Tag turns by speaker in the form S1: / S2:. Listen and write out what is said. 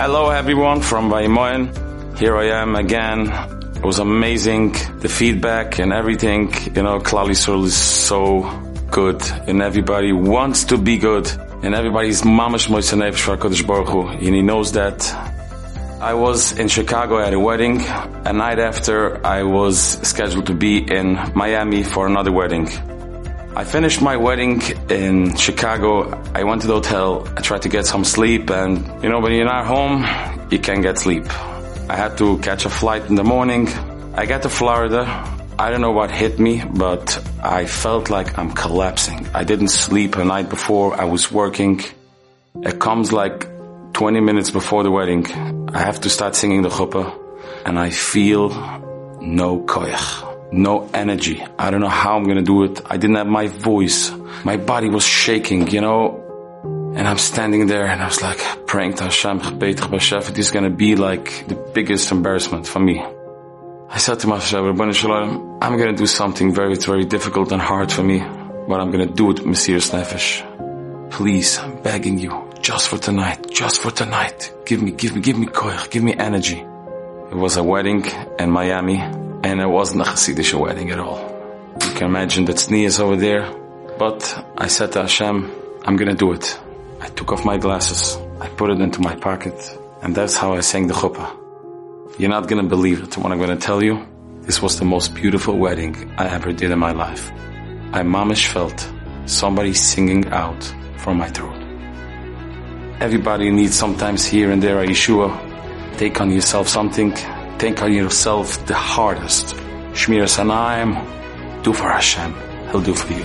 S1: Hello everyone from Vaimoen. Here I am again. It was amazing, the feedback and everything. You know, Klal Yisrael is so good and everybody wants to be good and everybody's mamash moise nefesh for HaKadosh Baruch Hu. And he knows that. I was in Chicago at a wedding. A night after, I was scheduled to be in Miami for another wedding. I finished my wedding in Chicago. I went to the hotel. I tried to get some sleep and, you know, when you're not home, you can't get sleep. I had to catch a flight in the morning. I got to Florida. I don't know what hit me, but I felt like I'm collapsing. I didn't sleep a night before. I was working. It comes like 20 minutes before the wedding. I have to start singing the chuppah and I feel no koyach no energy. I don't know how I'm gonna do it. I didn't have my voice. My body was shaking, you know. And I'm standing there and I was like praying to Hashem, it is gonna be like the biggest embarrassment for me. I said to myself, Shalom, I'm gonna do something very, very difficult and hard for me, but I'm gonna do it, Mesirus Nefesh. Please, I'm begging you, just for tonight, just for tonight. Give me, give me, give me koich, give me energy. It was a wedding in Miami and it wasn't a Hasidic wedding at all. You can imagine that is over there. But I said to Hashem, I'm gonna do it. I took off my glasses, I put it into my pocket, and that's how I sang the chuppah. You're not gonna believe it what I'm gonna tell you. This was the most beautiful wedding I ever did in my life. I mamish felt somebody singing out from my throat. Everybody needs sometimes here and there a Yeshua. Take on yourself something Take on yourself the hardest. Shmiras Einayim, do for Hashem. He'll do for you.